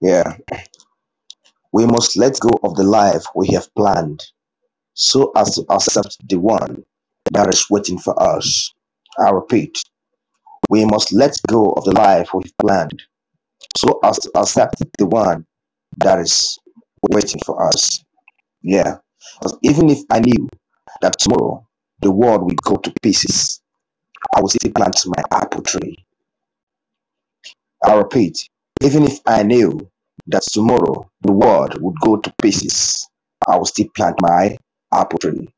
Yeah, we must let go of the life we have planned so as to accept the one that is waiting for us. I repeat, we must let go of the life we've planned so as to accept the one that is waiting for us. Yeah, 'Cause even if I knew that tomorrow the world will go to pieces, I would still plant my apple tree. I repeat, even if I knew that tomorrow the world would go to pieces, I would still plant my apple tree.